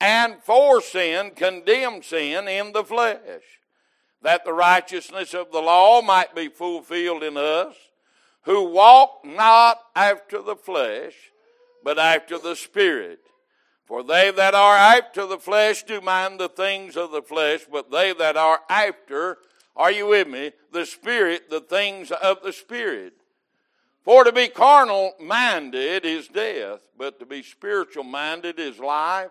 and for sin condemned sin in the flesh, that the righteousness of the law might be fulfilled in us, who walk not after the flesh, but after the Spirit. For they that are after the flesh do mind the things of the flesh, but they that are after, are you with me, the Spirit, the things of the Spirit. For to be carnal minded is death, but to be spiritual minded is life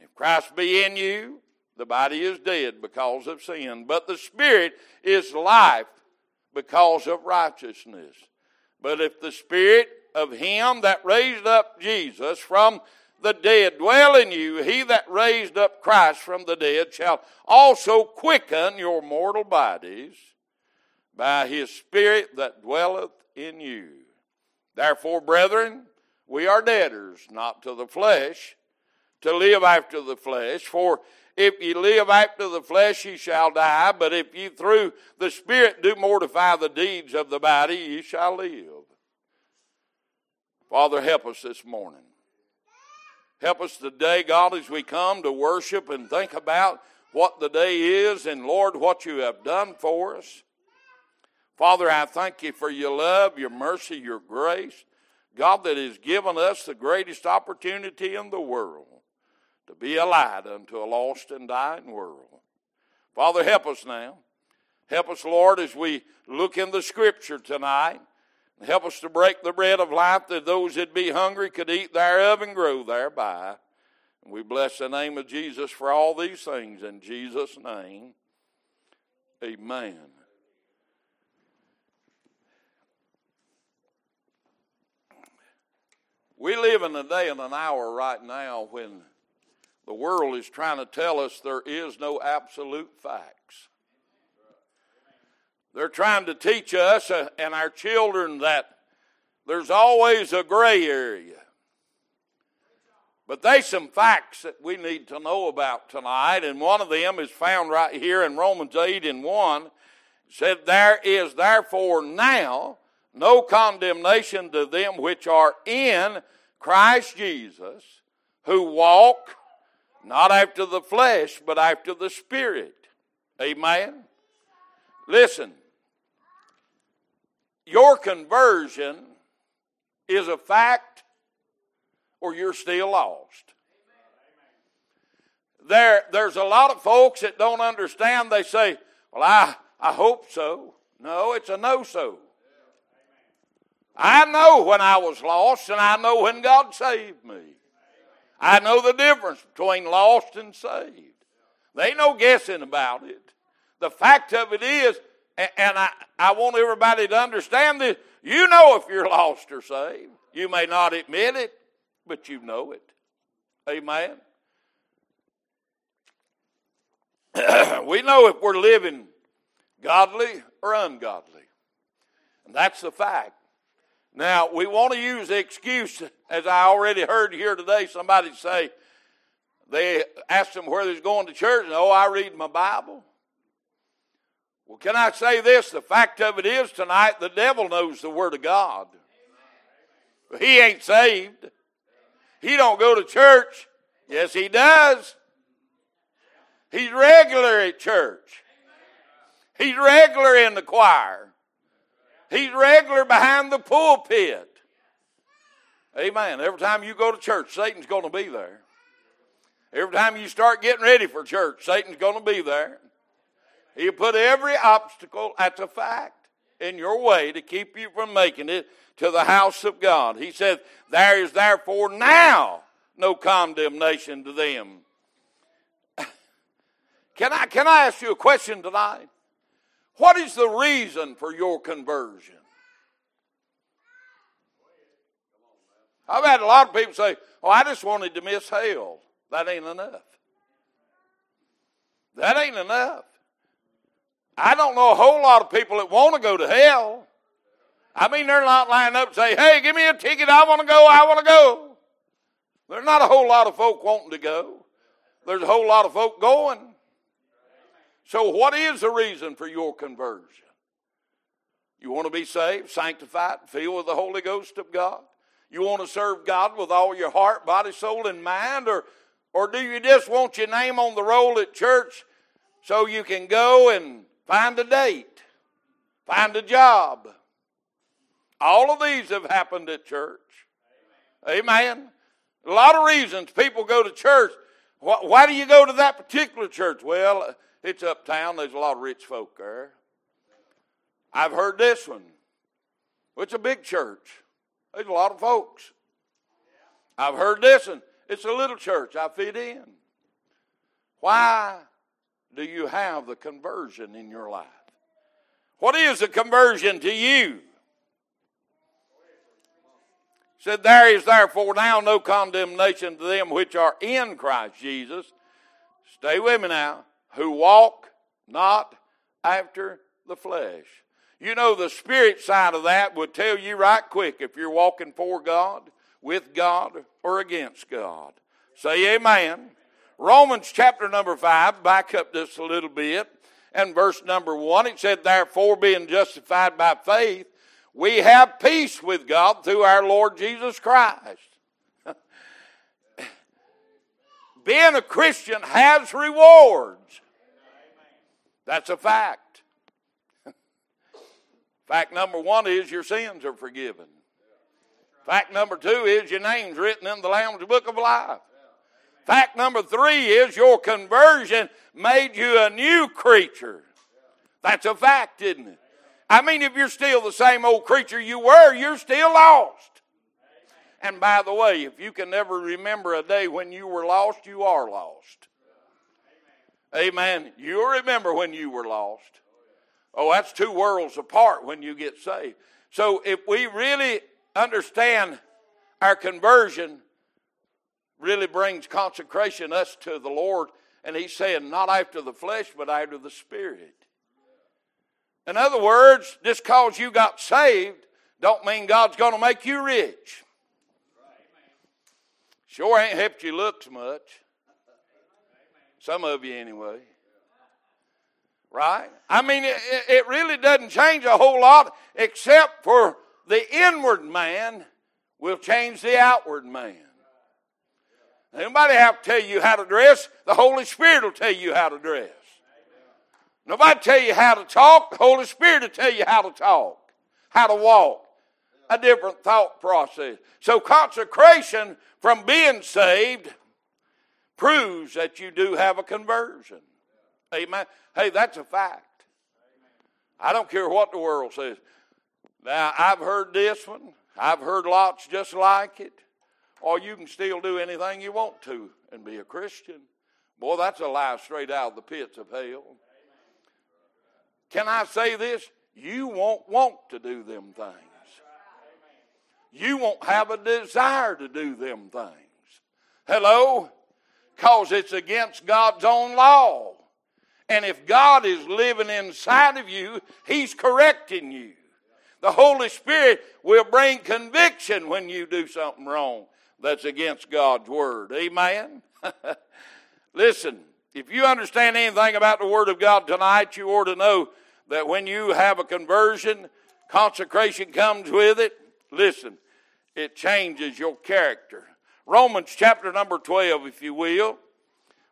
If Christ be in you, the body is dead because of sin, but the Spirit is life because of righteousness. But if the Spirit of Him that raised up Jesus from the dead dwell in you, he that raised up Christ from the dead shall also quicken your mortal bodies by his Spirit that dwelleth in you. Therefore, brethren, we are debtors, not to the flesh, to live after the flesh. For if ye live after the flesh, ye shall die. But if ye through the Spirit do mortify the deeds of the body, ye shall live. Father, help us this morning. Help us today, God, as we come to worship and think about what the day is and, Lord, what you have done for us. Father, I thank you for your love, your mercy, your grace. God, that has given us the greatest opportunity in the world to be a light unto a lost and dying world. Father, help us now. Help us, Lord, as we look in the scripture tonight. Help us to break the bread of life that those that be hungry could eat thereof and grow thereby. And we bless the name of Jesus for all these things in Jesus' name. Amen. We live in a day and an hour right now when the world is trying to tell us there is no absolute facts. They're trying to teach us and our children that there's always a gray area. But there's some facts that we need to know about tonight, and one of them is found right here in Romans 8 and 1. It said, There is therefore now no condemnation to them which are in Christ Jesus, who walk not after the flesh, but after the Spirit. Amen. Listen, your conversion is a fact or you're still lost. There, there's a lot of folks that don't understand. They say, Well, I, I hope so. No, it's a no so. I know when I was lost, and I know when God saved me. I know the difference between lost and saved. There ain't no guessing about it. The fact of it is, and I, I want everybody to understand this. You know if you're lost or saved. You may not admit it, but you know it. Amen. we know if we're living godly or ungodly. And that's the fact. Now, we want to use the excuse, as I already heard here today, somebody say, they asked them where they're going to church, and oh, I read my Bible. Well, can I say this? The fact of it is tonight, the devil knows the Word of God. He ain't saved. He don't go to church. Yes, he does. He's regular at church. He's regular in the choir. He's regular behind the pulpit. Amen. Every time you go to church, Satan's going to be there. Every time you start getting ready for church, Satan's going to be there. He'll put every obstacle, that's a fact, in your way to keep you from making it to the house of God. He said, There is therefore now no condemnation to them. Can I, can I ask you a question tonight? What is the reason for your conversion? I've had a lot of people say, Oh, I just wanted to miss hell. That ain't enough. That ain't enough. I don't know a whole lot of people that want to go to hell. I mean, they're not lining up and say, hey, give me a ticket. I want to go. I want to go. There's not a whole lot of folk wanting to go. There's a whole lot of folk going. So, what is the reason for your conversion? You want to be saved, sanctified, filled with the Holy Ghost of God? You want to serve God with all your heart, body, soul, and mind? Or, or do you just want your name on the roll at church so you can go and find a date, find a job? All of these have happened at church. Amen. A lot of reasons people go to church. Why do you go to that particular church? Well, it's uptown. There's a lot of rich folk there. I've heard this one. It's a big church. There's a lot of folks. I've heard this one. It's a little church. I fit in. Why do you have the conversion in your life? What is a conversion to you? said, There is therefore now no condemnation to them which are in Christ Jesus. Stay with me now. Who walk not after the flesh. You know, the spirit side of that would tell you right quick if you're walking for God, with God, or against God. Say amen. Romans chapter number 5, back up just a little bit, and verse number 1, it said, Therefore, being justified by faith, we have peace with God through our Lord Jesus Christ. Being a Christian has rewards. That's a fact. Fact number one is your sins are forgiven. Fact number two is your name's written in the Lamb's Book of Life. Fact number three is your conversion made you a new creature. That's a fact, isn't it? I mean, if you're still the same old creature you were, you're still lost. And by the way, if you can never remember a day when you were lost, you are lost. Amen. You'll remember when you were lost. Oh, that's two worlds apart when you get saved. So if we really understand our conversion really brings consecration us to the Lord, and He's saying, not after the flesh, but after the Spirit. In other words, just because you got saved don't mean God's going to make you rich. Sure ain't helped you looks much. Some of you, anyway. Right? I mean, it, it really doesn't change a whole lot except for the inward man will change the outward man. Anybody have to tell you how to dress? The Holy Spirit will tell you how to dress. Nobody tell you how to talk. The Holy Spirit will tell you how to talk, how to walk. A different thought process. So consecration from being saved proves that you do have a conversion. Amen. Hey, that's a fact. I don't care what the world says. Now, I've heard this one. I've heard lots just like it. Or you can still do anything you want to and be a Christian. Boy, that's a lie straight out of the pits of hell. Can I say this? You won't want to do them things. You won't have a desire to do them things. Hello? Because it's against God's own law. And if God is living inside of you, He's correcting you. The Holy Spirit will bring conviction when you do something wrong that's against God's Word. Amen? Listen, if you understand anything about the Word of God tonight, you ought to know that when you have a conversion, consecration comes with it. Listen, it changes your character. Romans chapter number 12, if you will.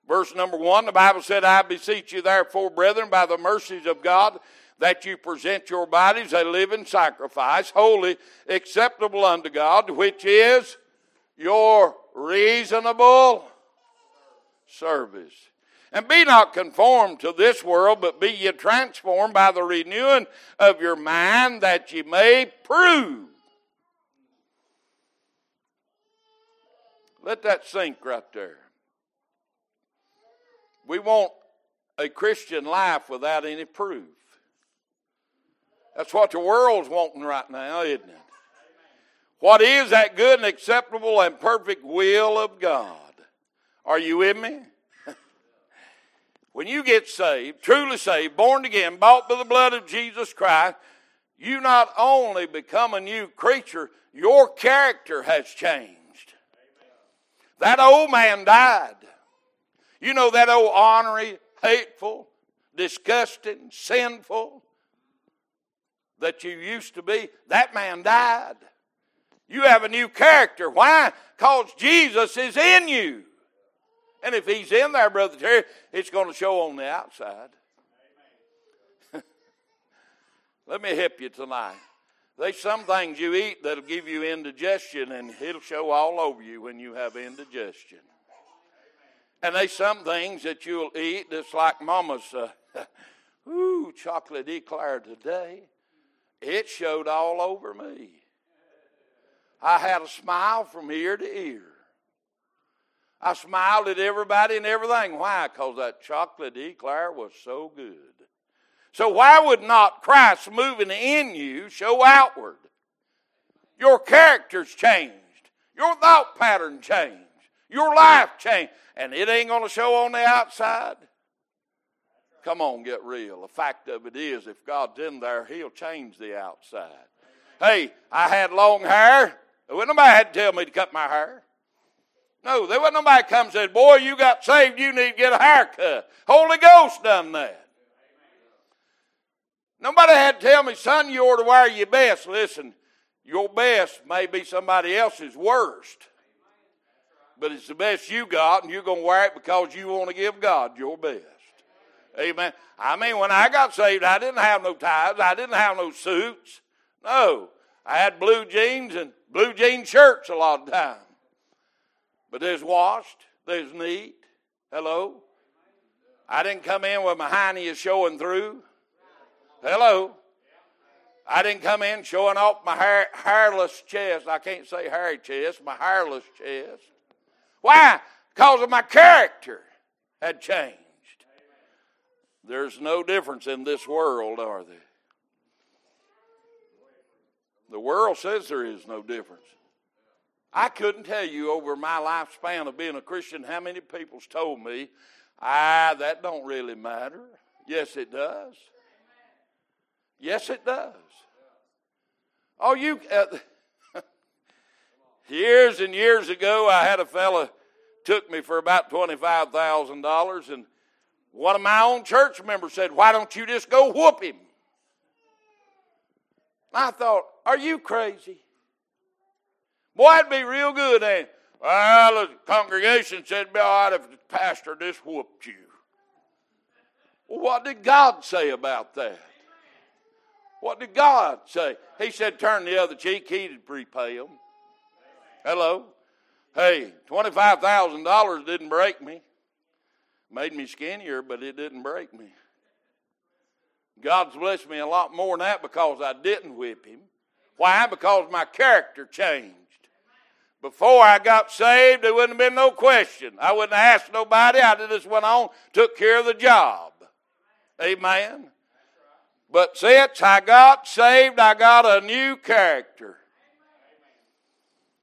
Verse number 1, the Bible said, I beseech you, therefore, brethren, by the mercies of God, that you present your bodies a living sacrifice, holy, acceptable unto God, which is your reasonable service. And be not conformed to this world, but be ye transformed by the renewing of your mind, that ye may prove. Let that sink right there. We want a Christian life without any proof. That's what the world's wanting right now, isn't it? What is that good and acceptable and perfect will of God? Are you with me? when you get saved, truly saved, born again, bought by the blood of Jesus Christ, you not only become a new creature, your character has changed. That old man died. You know that old ornery, hateful, disgusting, sinful that you used to be? That man died. You have a new character. Why? Because Jesus is in you. And if he's in there, Brother Terry, it's going to show on the outside. Let me help you tonight. There's some things you eat that'll give you indigestion, and it'll show all over you when you have indigestion. And there's some things that you'll eat that's like Mama's, uh, ooh, chocolate eclair today. It showed all over me. I had a smile from ear to ear. I smiled at everybody and everything. Why? Because that chocolate eclair was so good. So why would not Christ moving in you show outward? Your character's changed. Your thought pattern changed. Your life changed. And it ain't going to show on the outside. Come on, get real. The fact of it is, if God's in there, He'll change the outside. Hey, I had long hair. There wasn't nobody had to tell me to cut my hair. No, there wasn't nobody come and said, Boy, you got saved, you need to get a haircut. Holy Ghost done that. Nobody had to tell me, son, you ought to wear your best. Listen, your best may be somebody else's worst. But it's the best you got, and you're going to wear it because you want to give God your best. Amen. I mean, when I got saved, I didn't have no ties. I didn't have no suits. No. I had blue jeans and blue jean shirts a lot of time. But there's washed, there's neat. Hello? I didn't come in with my hiney showing through. Hello? I didn't come in showing off my hair, hairless chest. I can't say hairy chest, my hairless chest. Why? Because of my character had changed. There's no difference in this world, are there? The world says there is no difference. I couldn't tell you over my lifespan of being a Christian how many people's told me, ah, that don't really matter. Yes, it does. Yes, it does. Oh, you. Uh, years and years ago, I had a fella took me for about twenty-five thousand dollars, and one of my own church members said, "Why don't you just go whoop him?" I thought, "Are you crazy?" Boy, it'd be real good, ain't? Well, the congregation said, be all right if the pastor just whooped you. Well, what did God say about that? What did God say? He said, turn the other cheek. He'd prepay them. Hello? Hey, $25,000 didn't break me. Made me skinnier, but it didn't break me. God's blessed me a lot more than that because I didn't whip him. Why? Because my character changed. Before I got saved, there wouldn't have been no question. I wouldn't have asked nobody. I just went on, took care of the job. Amen. But since I got saved, I got a new character.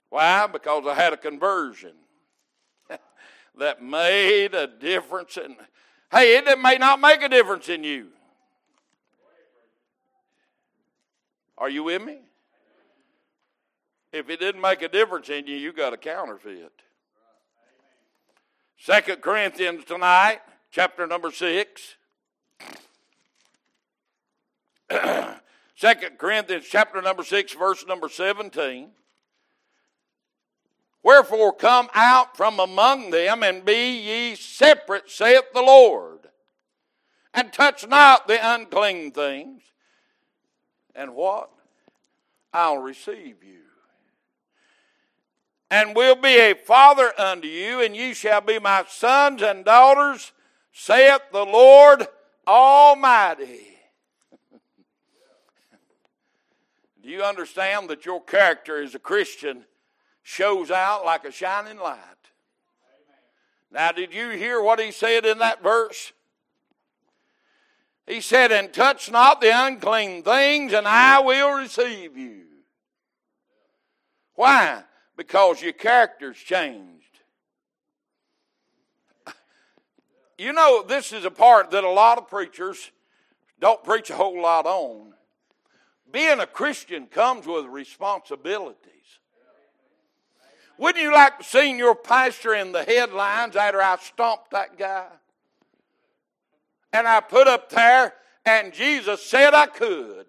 Why? Because I had a conversion that made a difference in. Hey, it may not make a difference in you. Are you with me? If it didn't make a difference in you, you got a counterfeit. Second Corinthians tonight, chapter number six. Second Corinthians chapter number six, verse number seventeen. Wherefore come out from among them and be ye separate, saith the Lord, and touch not the unclean things. And what? I'll receive you and will be a father unto you, and ye shall be my sons and daughters, saith the Lord Almighty. Do you understand that your character as a Christian shows out like a shining light? Now, did you hear what he said in that verse? He said, And touch not the unclean things, and I will receive you. Why? Because your character's changed. You know, this is a part that a lot of preachers don't preach a whole lot on. Being a Christian comes with responsibilities. Wouldn't you like to see your pastor in the headlines after I stomped that guy? And I put up there, and Jesus said I could.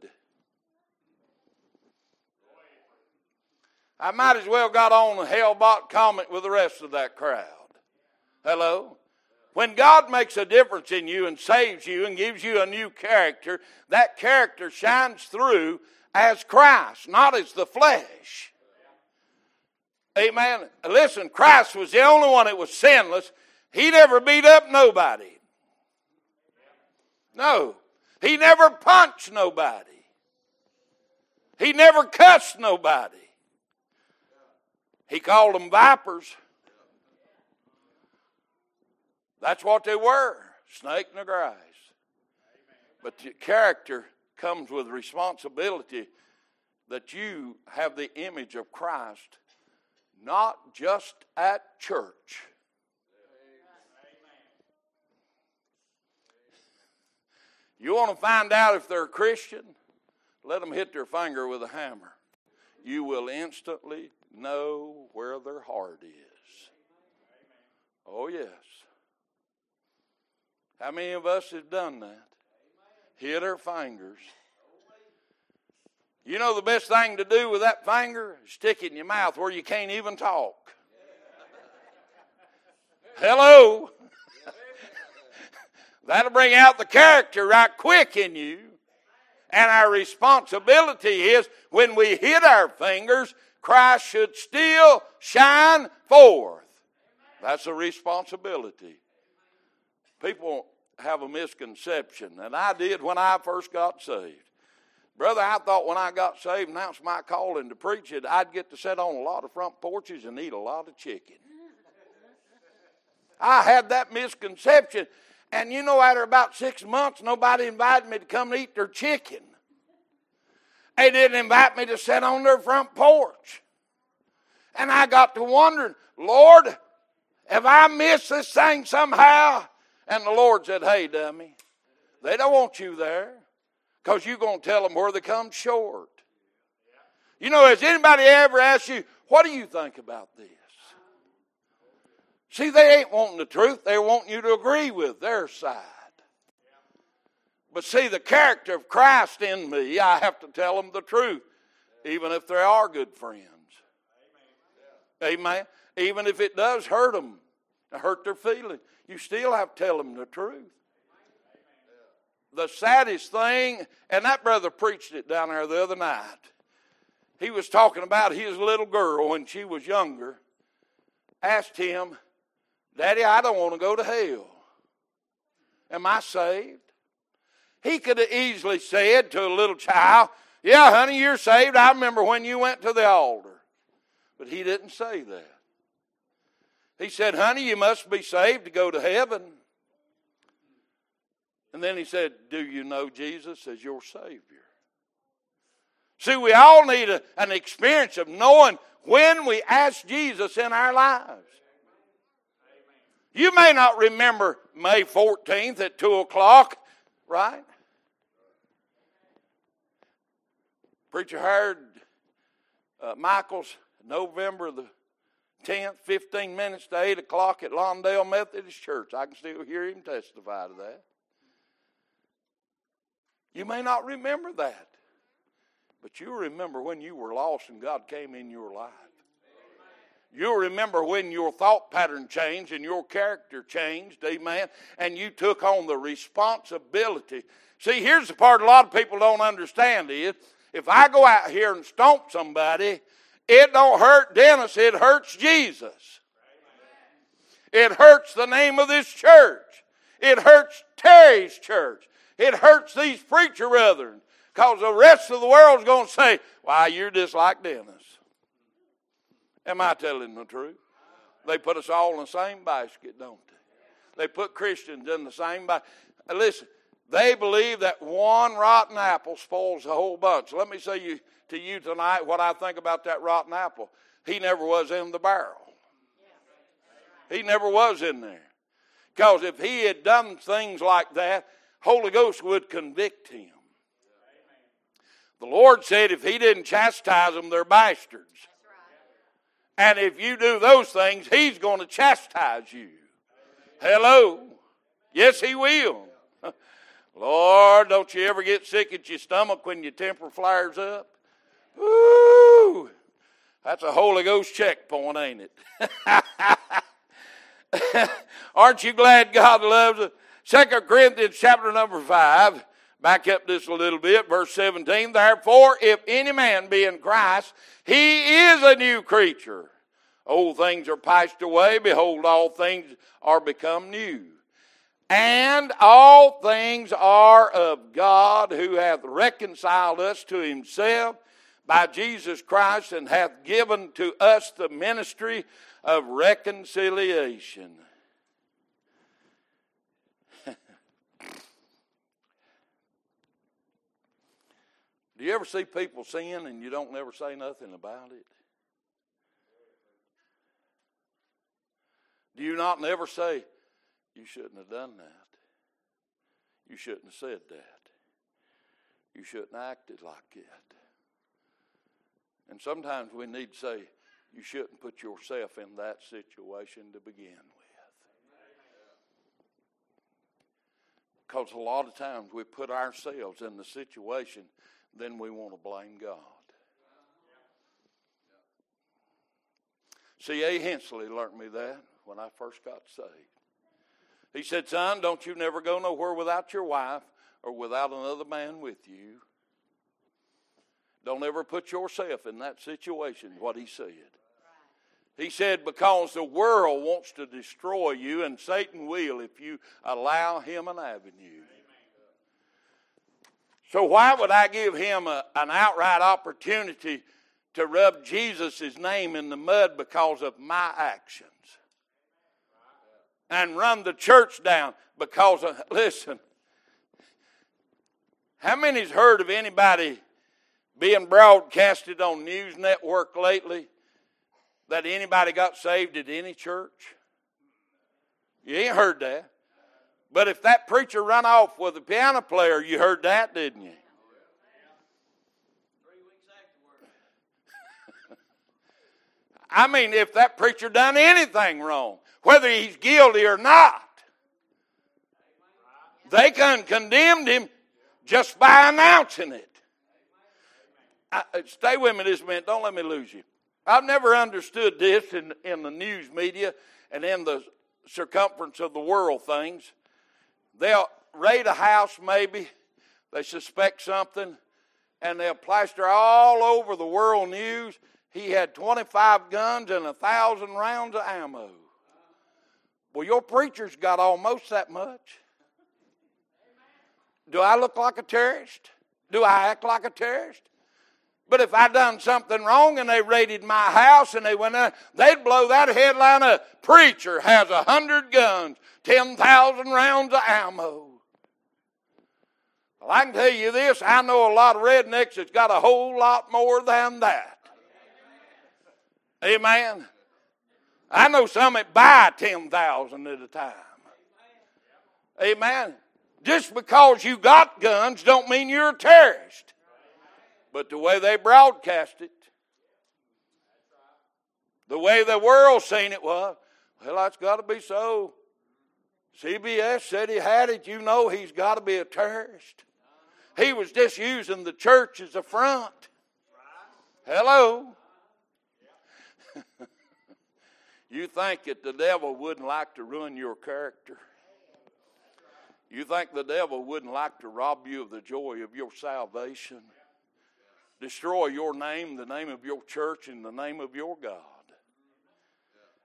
I might as well got on the Hellbot comment with the rest of that crowd. Hello? When God makes a difference in you and saves you and gives you a new character, that character shines through as Christ, not as the flesh. Amen. Listen, Christ was the only one that was sinless. He never beat up nobody. No. He never punched nobody. He never cussed nobody. He called them vipers. That's what they were snake in the grass. But the character comes with responsibility that you have the image of Christ, not just at church. You want to find out if they're a Christian? Let them hit their finger with a hammer. You will instantly know where their heart is. Oh, yes. How many of us have done that? Hit our fingers. You know the best thing to do with that finger? Stick it in your mouth where you can't even talk. Hello. That'll bring out the character right quick in you. And our responsibility is when we hit our fingers, Christ should still shine forth. That's a responsibility. People have a misconception, and I did when I first got saved. Brother, I thought when I got saved and that my calling to preach it, I'd get to sit on a lot of front porches and eat a lot of chicken. I had that misconception. And you know, after about six months, nobody invited me to come eat their chicken. They didn't invite me to sit on their front porch. And I got to wondering, Lord, have I missed this thing somehow? And the Lord said, Hey, dummy, they don't want you there because you're going to tell them where they come short. You know, has anybody ever asked you, What do you think about this? See, they ain't wanting the truth, they want you to agree with their side. But see, the character of Christ in me, I have to tell them the truth, even if they are good friends. Amen. Even if it does hurt them, hurt their feelings, you still have to tell them the truth. The saddest thing, and that brother preached it down there the other night. He was talking about his little girl when she was younger, asked him, Daddy, I don't want to go to hell. Am I saved? He could have easily said to a little child, Yeah, honey, you're saved. I remember when you went to the altar. But he didn't say that. He said, Honey, you must be saved to go to heaven. And then he said, Do you know Jesus as your Savior? See, we all need a, an experience of knowing when we ask Jesus in our lives. You may not remember May 14th at 2 o'clock, right? Preacher hired uh, Michael's November the 10th, 15 minutes to 8 o'clock at Lawndale Methodist Church. I can still hear him testify to that. You may not remember that, but you remember when you were lost and God came in your life. You'll remember when your thought pattern changed and your character changed, amen, and you took on the responsibility. See, here's the part a lot of people don't understand is if I go out here and stomp somebody, it don't hurt Dennis, it hurts Jesus. It hurts the name of this church. It hurts Terry's church. It hurts these preacher brethren because the rest of the world's going to say, why, you're just like Dennis. Am I telling the truth? They put us all in the same basket, don't they? They put Christians in the same basket. Listen, they believe that one rotten apple spoils the whole bunch. Let me say you, to you tonight what I think about that rotten apple. He never was in the barrel. He never was in there. Because if he had done things like that, Holy Ghost would convict him. The Lord said if he didn't chastise them, they're bastards. And if you do those things, he's going to chastise you. Hello. Yes, he will. Lord, don't you ever get sick at your stomach when your temper flares up? Ooh, that's a Holy Ghost checkpoint, ain't it? Aren't you glad God loves us? Second Corinthians chapter number 5, back up this a little bit, verse 17. Therefore, if any man be in Christ, he is a new creature. Old things are passed away. Behold, all things are become new. And all things are of God who hath reconciled us to himself by Jesus Christ and hath given to us the ministry of reconciliation. Do you ever see people sin and you don't never say nothing about it? Do you not never say, you shouldn't have done that? You shouldn't have said that. You shouldn't have acted like that. And sometimes we need to say, you shouldn't put yourself in that situation to begin with. Because a lot of times we put ourselves in the situation, then we want to blame God. C.A. Hensley learned me that when I first got saved. He said, Son, don't you never go nowhere without your wife or without another man with you. Don't ever put yourself in that situation, what he said. He said, because the world wants to destroy you, and Satan will if you allow him an avenue. So, why would I give him a, an outright opportunity to rub Jesus' name in the mud because of my actions? And run the church down because of, listen, how many's heard of anybody being broadcasted on news network lately that anybody got saved at any church? You ain't heard that. But if that preacher run off with a piano player, you heard that, didn't you? I mean, if that preacher done anything wrong, whether he's guilty or not, they can condemned him just by announcing it. I, uh, stay with me this minute. Don't let me lose you. I've never understood this in, in the news media and in the circumference of the world things. They'll raid a house, maybe, they suspect something, and they'll plaster all over the world news. He had 25 guns and a thousand rounds of ammo. Well, your preacher's got almost that much. Do I look like a terrorist? Do I act like a terrorist? But if I done something wrong and they raided my house and they went in, they'd blow that headline up. Preacher has a hundred guns, ten thousand rounds of ammo. Well, I can tell you this, I know a lot of rednecks that's got a whole lot more than that. Amen. I know some that buy ten thousand at a time. Amen. Just because you got guns don't mean you're a terrorist. But the way they broadcast it, the way the world seen it was, well, that's got to be so. CBS said he had it. You know he's got to be a terrorist. He was just using the church as a front. Hello. you think that the devil wouldn't like to ruin your character? You think the devil wouldn't like to rob you of the joy of your salvation? Destroy your name, the name of your church, and the name of your God.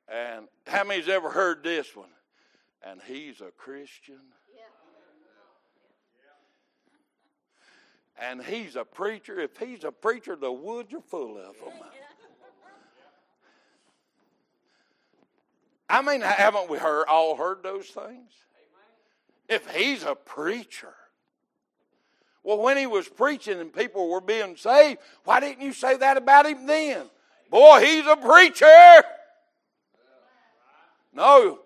And how many's ever heard this one? and he's a Christian. And he's a preacher. If he's a preacher, the woods are full of them. I mean, haven't we heard all heard those things? If he's a preacher. Well, when he was preaching and people were being saved, why didn't you say that about him then? Boy, he's a preacher. No,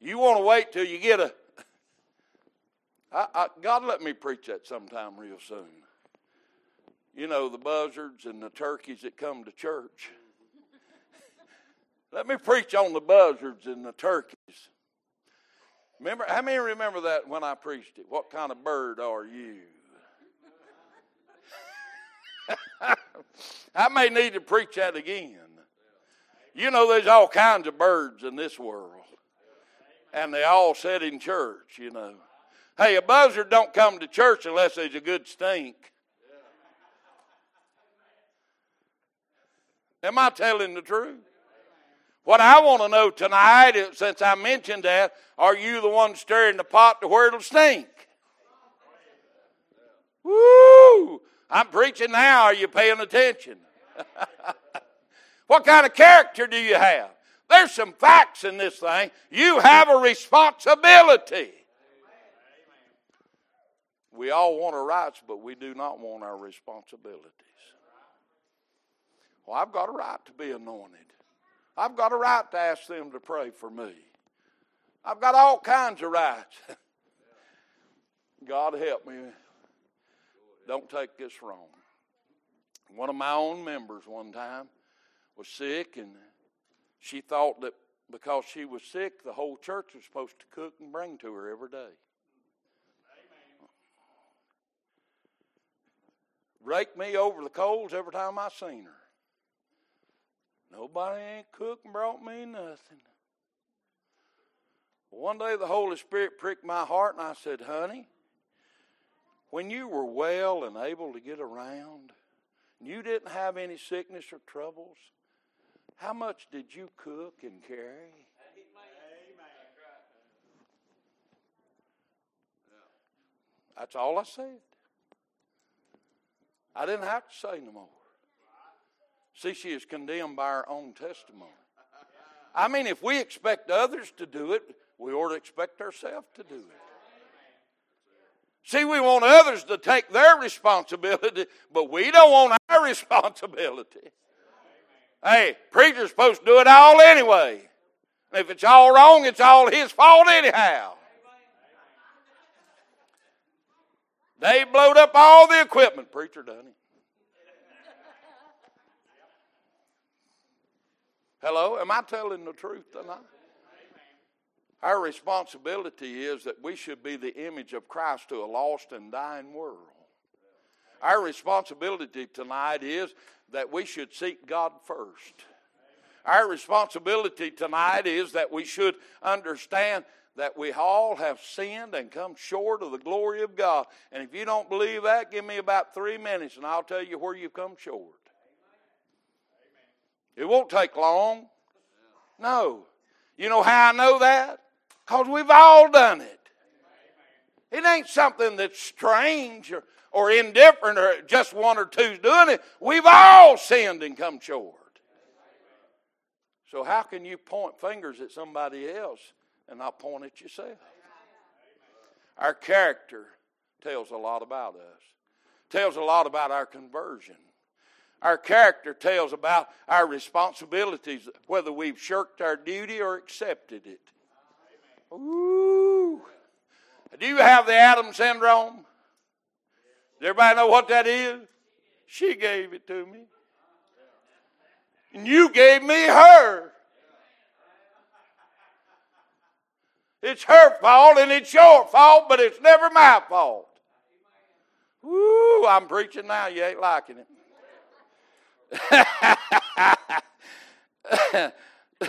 you want to wait till you get a. I, I, God, let me preach that sometime real soon. You know, the buzzards and the turkeys that come to church. let me preach on the buzzards and the turkeys. Remember, how many remember that when I preached it? What kind of bird are you? I may need to preach that again. You know, there's all kinds of birds in this world, and they all sit in church, you know. Hey, a buzzard don't come to church unless there's a good stink. Am I telling the truth? What I want to know tonight, is, since I mentioned that, are you the one stirring the pot to where it'll stink? Woo! I'm preaching now. Are you paying attention? what kind of character do you have? There's some facts in this thing. You have a responsibility. We all want our rights, but we do not want our responsibilities. Well, I've got a right to be anointed. I've got a right to ask them to pray for me. I've got all kinds of rights. God help me. Don't take this wrong. One of my own members one time was sick, and she thought that because she was sick, the whole church was supposed to cook and bring to her every day. Rake me over the coals every time I seen her. Nobody ain't cooked and brought me nothing. One day the Holy Spirit pricked my heart and I said, Honey, when you were well and able to get around, and you didn't have any sickness or troubles, how much did you cook and carry? That's all I said. I didn't have to say no more. See, she is condemned by her own testimony. I mean, if we expect others to do it, we ought to expect ourselves to do it. See, we want others to take their responsibility, but we don't want our responsibility. Hey, preacher's supposed to do it all anyway. If it's all wrong, it's all his fault anyhow. They blowed up all the equipment. Preacher done it. Hello, am I telling the truth tonight? Our responsibility is that we should be the image of Christ to a lost and dying world. Our responsibility tonight is that we should seek God first. Our responsibility tonight is that we should understand that we all have sinned and come short of the glory of God. And if you don't believe that, give me about three minutes and I'll tell you where you've come short. It won't take long. No. You know how I know that? Because we've all done it. It ain't something that's strange or, or indifferent or just one or two's doing it. We've all sinned and come short. So, how can you point fingers at somebody else and not point at yourself? Our character tells a lot about us, tells a lot about our conversion. Our character tells about our responsibilities, whether we've shirked our duty or accepted it. Ooh. Do you have the Adam syndrome? Does everybody know what that is? She gave it to me. And you gave me her. It's her fault and it's your fault, but it's never my fault. Ooh, I'm preaching now. You ain't liking it.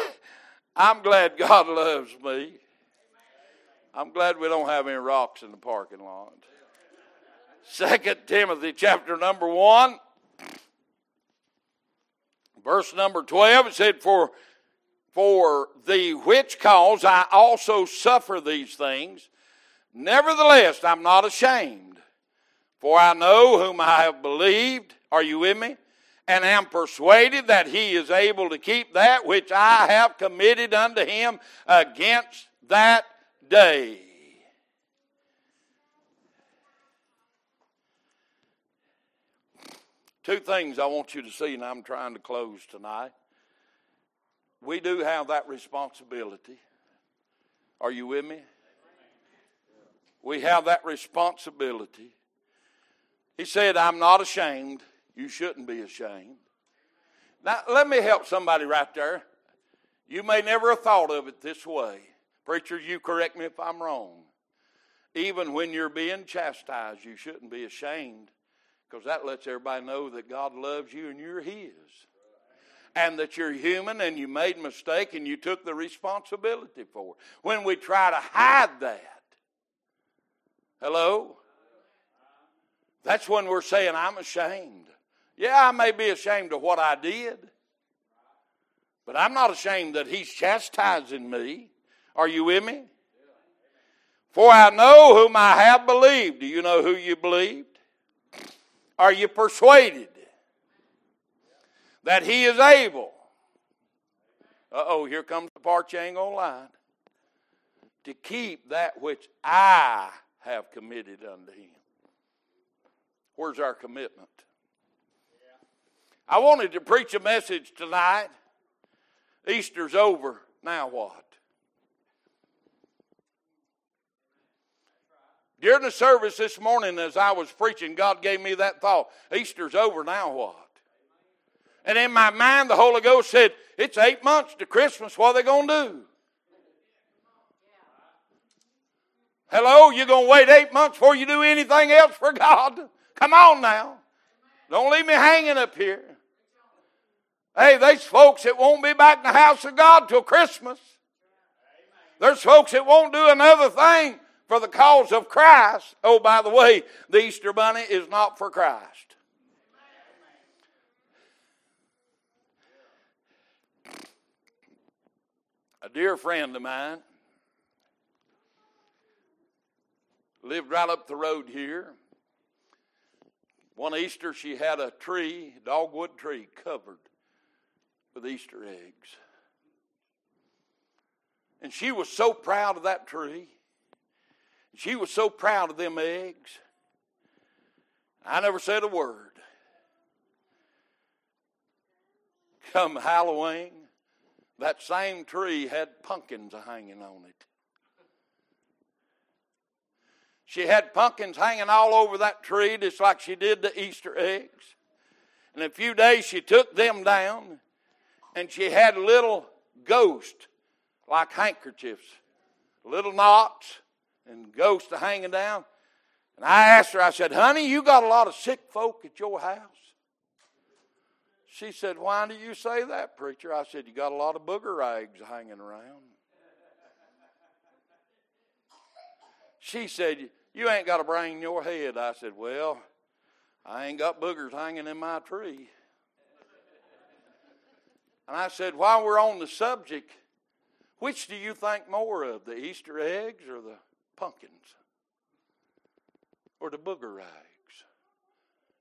I'm glad God loves me. I'm glad we don't have any rocks in the parking lot. Second Timothy chapter number one, verse number twelve. It said, "For For the which cause I also suffer these things. Nevertheless, I'm not ashamed, for I know whom I have believed. Are you with me? And am persuaded that he is able to keep that which I have committed unto him against that day. Two things I want you to see, and I'm trying to close tonight. We do have that responsibility. Are you with me? We have that responsibility. He said, I'm not ashamed. You shouldn't be ashamed. Now, let me help somebody right there. You may never have thought of it this way. Preacher, you correct me if I'm wrong. Even when you're being chastised, you shouldn't be ashamed because that lets everybody know that God loves you and you're His. And that you're human and you made a mistake and you took the responsibility for it. When we try to hide that, hello? That's when we're saying, I'm ashamed. Yeah, I may be ashamed of what I did, but I'm not ashamed that He's chastising me. Are you with me? For I know whom I have believed. Do you know who you believed? Are you persuaded that he is able? Uh oh, here comes the part you ain't gonna lie. To keep that which I have committed unto him. Where's our commitment? I wanted to preach a message tonight. Easter's over. Now what? During the service this morning, as I was preaching, God gave me that thought Easter's over, now what? And in my mind, the Holy Ghost said, It's eight months to Christmas. What are they going to do? Hello, you're going to wait eight months before you do anything else for God? Come on now. Don't leave me hanging up here. Hey, there's folks that won't be back in the house of God till Christmas. There's folks that won't do another thing for the cause of Christ. Oh, by the way, the Easter bunny is not for Christ. A dear friend of mine lived right up the road here. One Easter, she had a tree, dogwood tree, covered with Easter eggs. And she was so proud of that tree. She was so proud of them eggs. I never said a word. Come Halloween, that same tree had pumpkins hanging on it. She had pumpkins hanging all over that tree, just like she did the Easter eggs. In a few days, she took them down, and she had little ghosts like handkerchiefs, little knots and ghosts are hanging down. And I asked her, I said, honey, you got a lot of sick folk at your house? She said, Why do you say that, preacher? I said, You got a lot of booger rags hanging around. She said, You ain't got a brain in your head. I said, Well, I ain't got boogers hanging in my tree. And I said, While we're on the subject, which do you think more of, the Easter eggs or the pumpkins or the booger rags.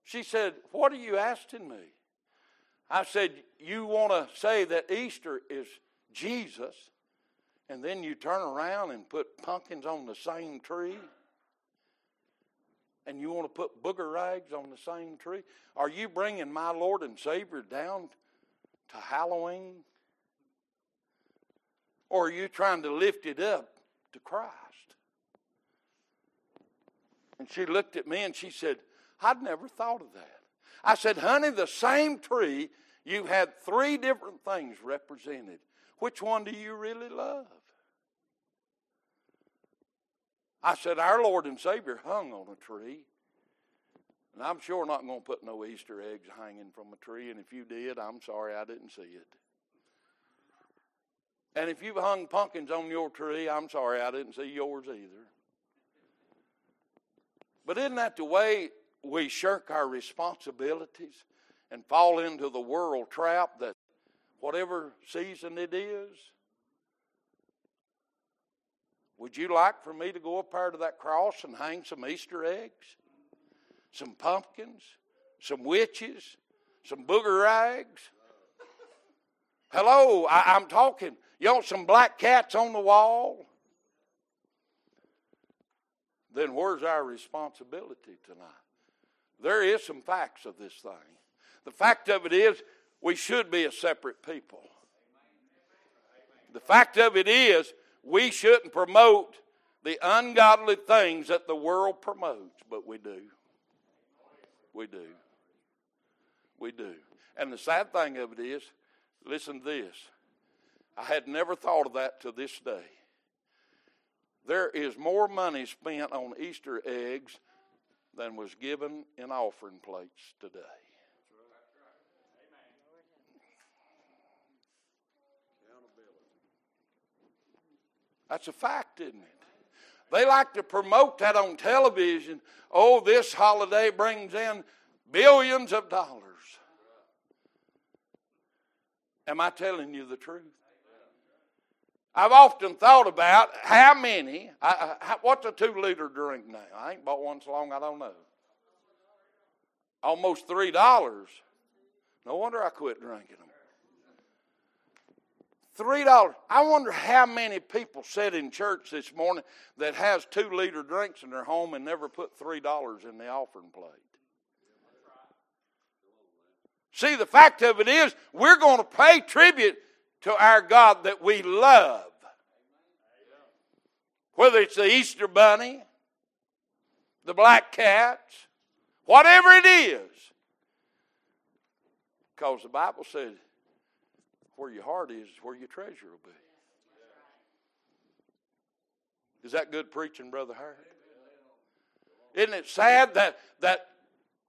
She said, What are you asking me? I said, You want to say that Easter is Jesus, and then you turn around and put pumpkins on the same tree? And you want to put booger rags on the same tree? Are you bringing my Lord and Savior down to Halloween? Or are you trying to lift it up to Christ? And she looked at me and she said, I'd never thought of that. I said, honey, the same tree, you had three different things represented. Which one do you really love? I said, Our Lord and Savior hung on a tree. And I'm sure not going to put no Easter eggs hanging from a tree. And if you did, I'm sorry I didn't see it. And if you've hung pumpkins on your tree, I'm sorry I didn't see yours either. But isn't that the way we shirk our responsibilities and fall into the world trap that whatever season it is. Would you like for me to go up there to that cross and hang some Easter eggs, some pumpkins, some witches, some booger rags? Hello, I, am talking. You want some black cats on the wall? Then where's our responsibility tonight? There is some facts of this thing. The fact of it is, we should be a separate people. The fact of it is, we shouldn't promote the ungodly things that the world promotes, but we do. We do. We do. And the sad thing of it is, listen to this. I had never thought of that to this day. There is more money spent on Easter eggs than was given in offering plates today. That's a fact, isn't it? They like to promote that on television. Oh, this holiday brings in billions of dollars. Am I telling you the truth? I've often thought about how many, I, what's a two liter drink now? I ain't bought one so long, I don't know. Almost $3. No wonder I quit drinking them. Three dollars. I wonder how many people sat in church this morning that has two liter drinks in their home and never put three dollars in the offering plate. See, the fact of it is, we're going to pay tribute to our God that we love. Whether it's the Easter bunny, the black cats, whatever it is. Because the Bible says where your heart is, is where your treasure will be. Is that good preaching, Brother Hart? Isn't it sad that, that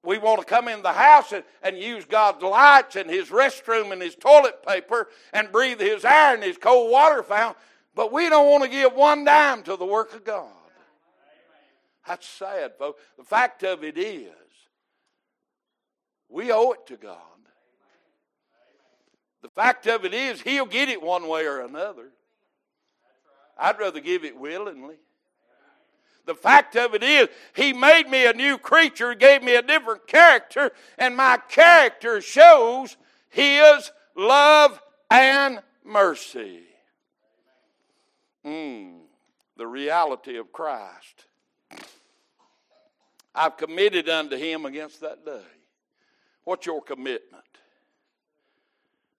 we want to come in the house and, and use God's lights and His restroom and His toilet paper and breathe His air and His cold water fountain, but we don't want to give one dime to the work of God. That's sad, folks. The fact of it is, we owe it to God. The fact of it is, he'll get it one way or another. I'd rather give it willingly. The fact of it is, He made me a new creature, gave me a different character, and my character shows His love and mercy. Mm, the reality of Christ. I've committed unto Him against that day. What's your commitment?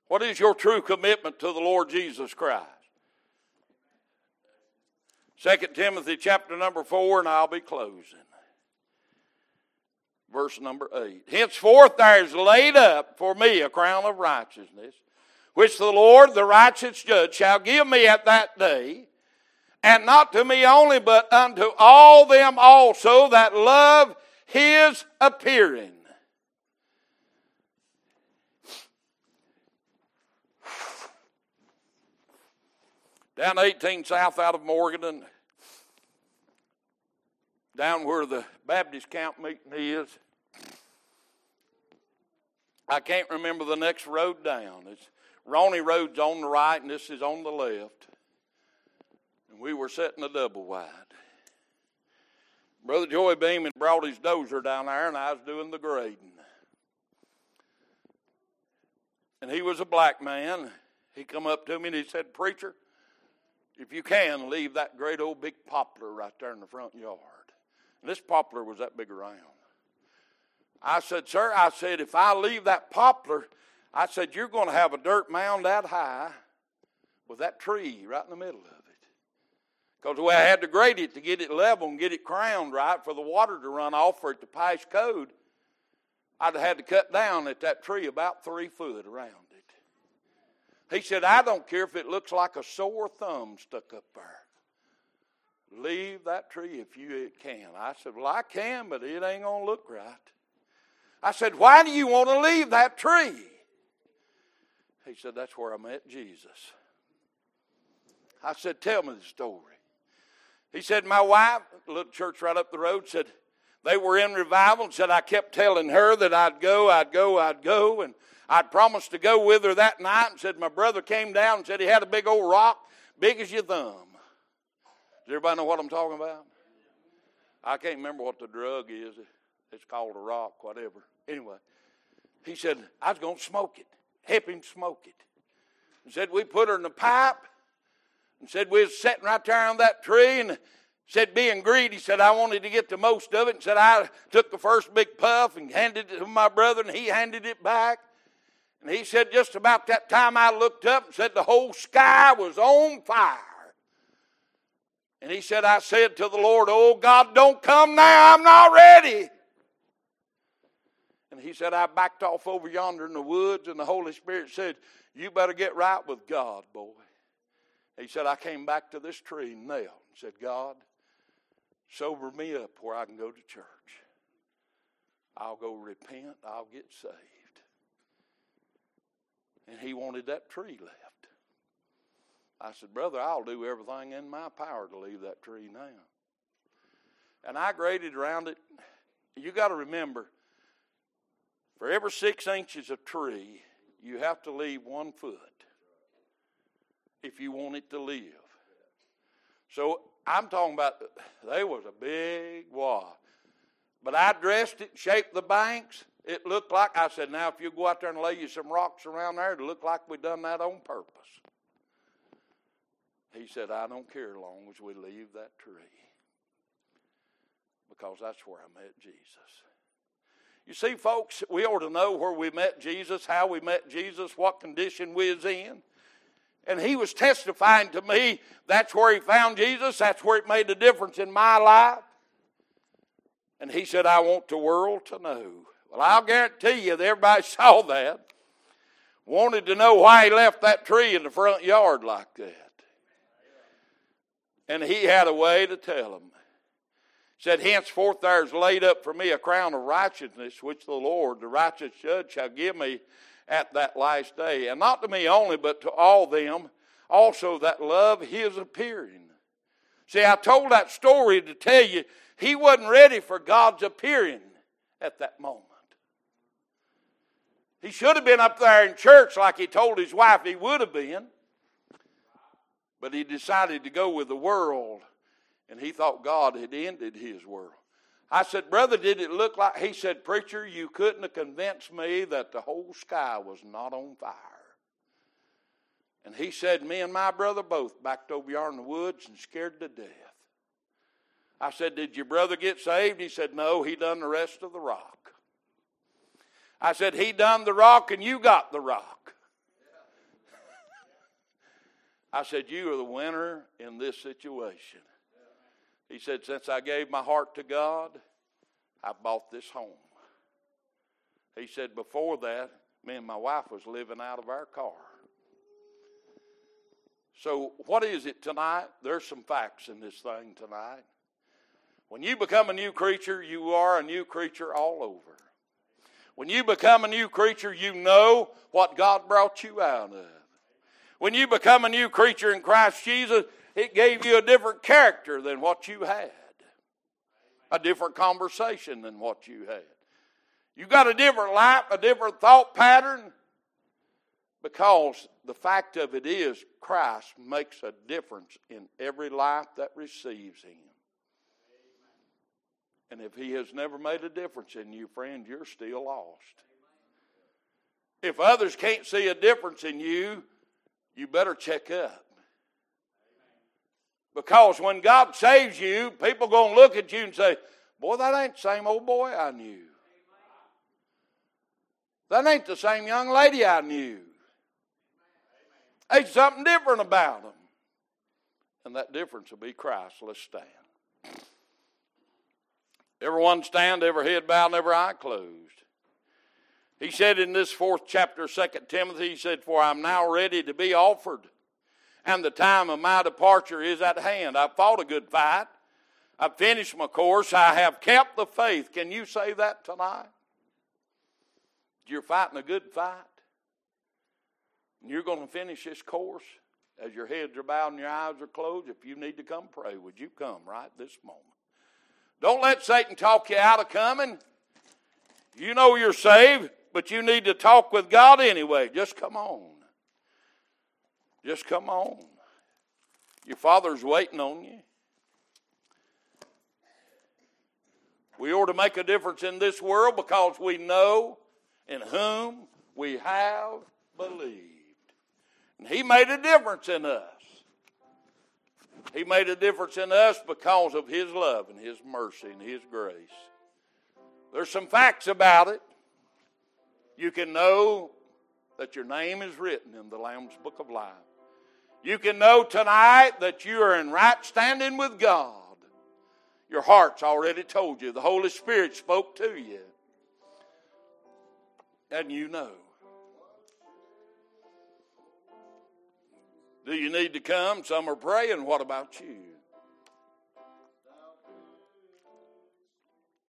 What is your true commitment to the Lord Jesus Christ? 2 Timothy chapter number 4, and I'll be closing. Verse number 8. Henceforth there is laid up for me a crown of righteousness, which the Lord, the righteous judge, shall give me at that day, and not to me only, but unto all them also that love his appearing. Down 18 south out of Morgan and down where the Baptist camp meeting is. I can't remember the next road down. It's Roney Road's on the right and this is on the left. And we were setting a double wide. Brother Joey Beeman brought his dozer down there and I was doing the grading. And he was a black man. He come up to me and he said, Preacher, if you can, leave that great old big poplar right there in the front yard. And this poplar was that big around. I said, Sir, I said, if I leave that poplar, I said, you're going to have a dirt mound that high with that tree right in the middle of it. Because the way I had to grade it to get it level and get it crowned right for the water to run off for it to pass code, I'd have had to cut down at that tree about three foot around. He said, I don't care if it looks like a sore thumb stuck up there. Leave that tree if you can. I said, Well, I can, but it ain't going to look right. I said, Why do you want to leave that tree? He said, That's where I met Jesus. I said, Tell me the story. He said, My wife, little church right up the road, said, they were in revival and said I kept telling her that I'd go, I'd go, I'd go, and I'd promised to go with her that night and said my brother came down and said he had a big old rock, big as your thumb. Does everybody know what I'm talking about? I can't remember what the drug is. It's called a rock, whatever. Anyway, he said, I was going to smoke it, help him smoke it. He said, we put her in the pipe and said we was sitting right there on that tree and said being greedy said i wanted to get the most of it and said i took the first big puff and handed it to my brother and he handed it back and he said just about that time i looked up and said the whole sky was on fire and he said i said to the lord oh god don't come now i'm not ready and he said i backed off over yonder in the woods and the holy spirit said you better get right with god boy he said, I came back to this tree and knelt and said, God, sober me up where I can go to church. I'll go repent, I'll get saved. And he wanted that tree left. I said, Brother, I'll do everything in my power to leave that tree now. And I graded around it. You got to remember, for every six inches of tree, you have to leave one foot if you want it to live. So I'm talking about there was a big wall. But I dressed it, shaped the banks. It looked like I said, now if you go out there and lay you some rocks around there, it'll look like we done that on purpose. He said, I don't care as long as we leave that tree. Because that's where I met Jesus. You see, folks, we ought to know where we met Jesus, how we met Jesus, what condition we was in. And he was testifying to me that's where he found Jesus, that's where it made a difference in my life. And he said, I want the world to know. Well, I'll guarantee you that everybody saw that. Wanted to know why he left that tree in the front yard like that. And he had a way to tell them. Said, Henceforth there is laid up for me a crown of righteousness, which the Lord, the righteous judge, shall give me at that last day. And not to me only, but to all them also that love his appearing. See, I told that story to tell you he wasn't ready for God's appearing at that moment. He should have been up there in church like he told his wife he would have been. But he decided to go with the world, and he thought God had ended his world. I said, Brother, did it look like? He said, Preacher, you couldn't have convinced me that the whole sky was not on fire. And he said, Me and my brother both backed over yonder in the woods and scared to death. I said, Did your brother get saved? He said, No, he done the rest of the rock. I said, He done the rock and you got the rock. I said, You are the winner in this situation. He said, Since I gave my heart to God, I bought this home. He said, Before that, me and my wife was living out of our car. So, what is it tonight? There's some facts in this thing tonight. When you become a new creature, you are a new creature all over. When you become a new creature, you know what God brought you out of. When you become a new creature in Christ Jesus, it gave you a different character than what you had, a different conversation than what you had. You got a different life, a different thought pattern, because the fact of it is, Christ makes a difference in every life that receives Him. And if He has never made a difference in you, friend, you're still lost. If others can't see a difference in you, you better check up. Because when God saves you, people are going to look at you and say, Boy, that ain't the same old boy I knew. That ain't the same young lady I knew. Ain't something different about them. And that difference will be Christ. Let's stand. Everyone stand, every head bowed, every eye closed. He said in this fourth chapter, Second Timothy, he said, For I'm now ready to be offered and the time of my departure is at hand. I've fought a good fight. I've finished my course. I have kept the faith. Can you say that tonight? You're fighting a good fight. You're going to finish this course as your heads are bowed and your eyes are closed. If you need to come pray, would you come right this moment? Don't let Satan talk you out of coming. You know you're saved but you need to talk with God anyway. Just come on. Just come on. Your Father's waiting on you. We ought to make a difference in this world because we know in whom we have believed. And He made a difference in us. He made a difference in us because of His love and His mercy and His grace. There's some facts about it. You can know that your name is written in the Lamb's Book of Life. You can know tonight that you are in right standing with God. Your heart's already told you. The Holy Spirit spoke to you. And you know. Do you need to come? Some are praying. What about you?